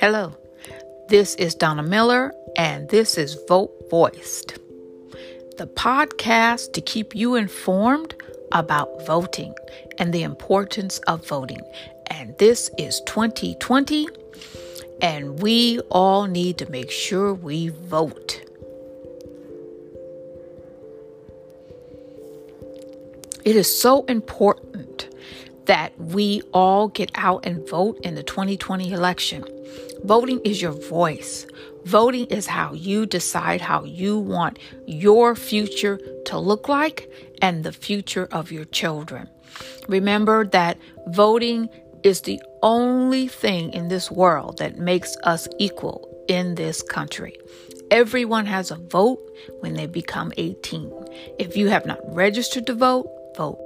Hello, this is Donna Miller, and this is Vote Voiced, the podcast to keep you informed about voting and the importance of voting. And this is 2020, and we all need to make sure we vote. It is so important that we all get out and vote in the 2020 election. Voting is your voice. Voting is how you decide how you want your future to look like and the future of your children. Remember that voting is the only thing in this world that makes us equal in this country. Everyone has a vote when they become 18. If you have not registered to vote, vote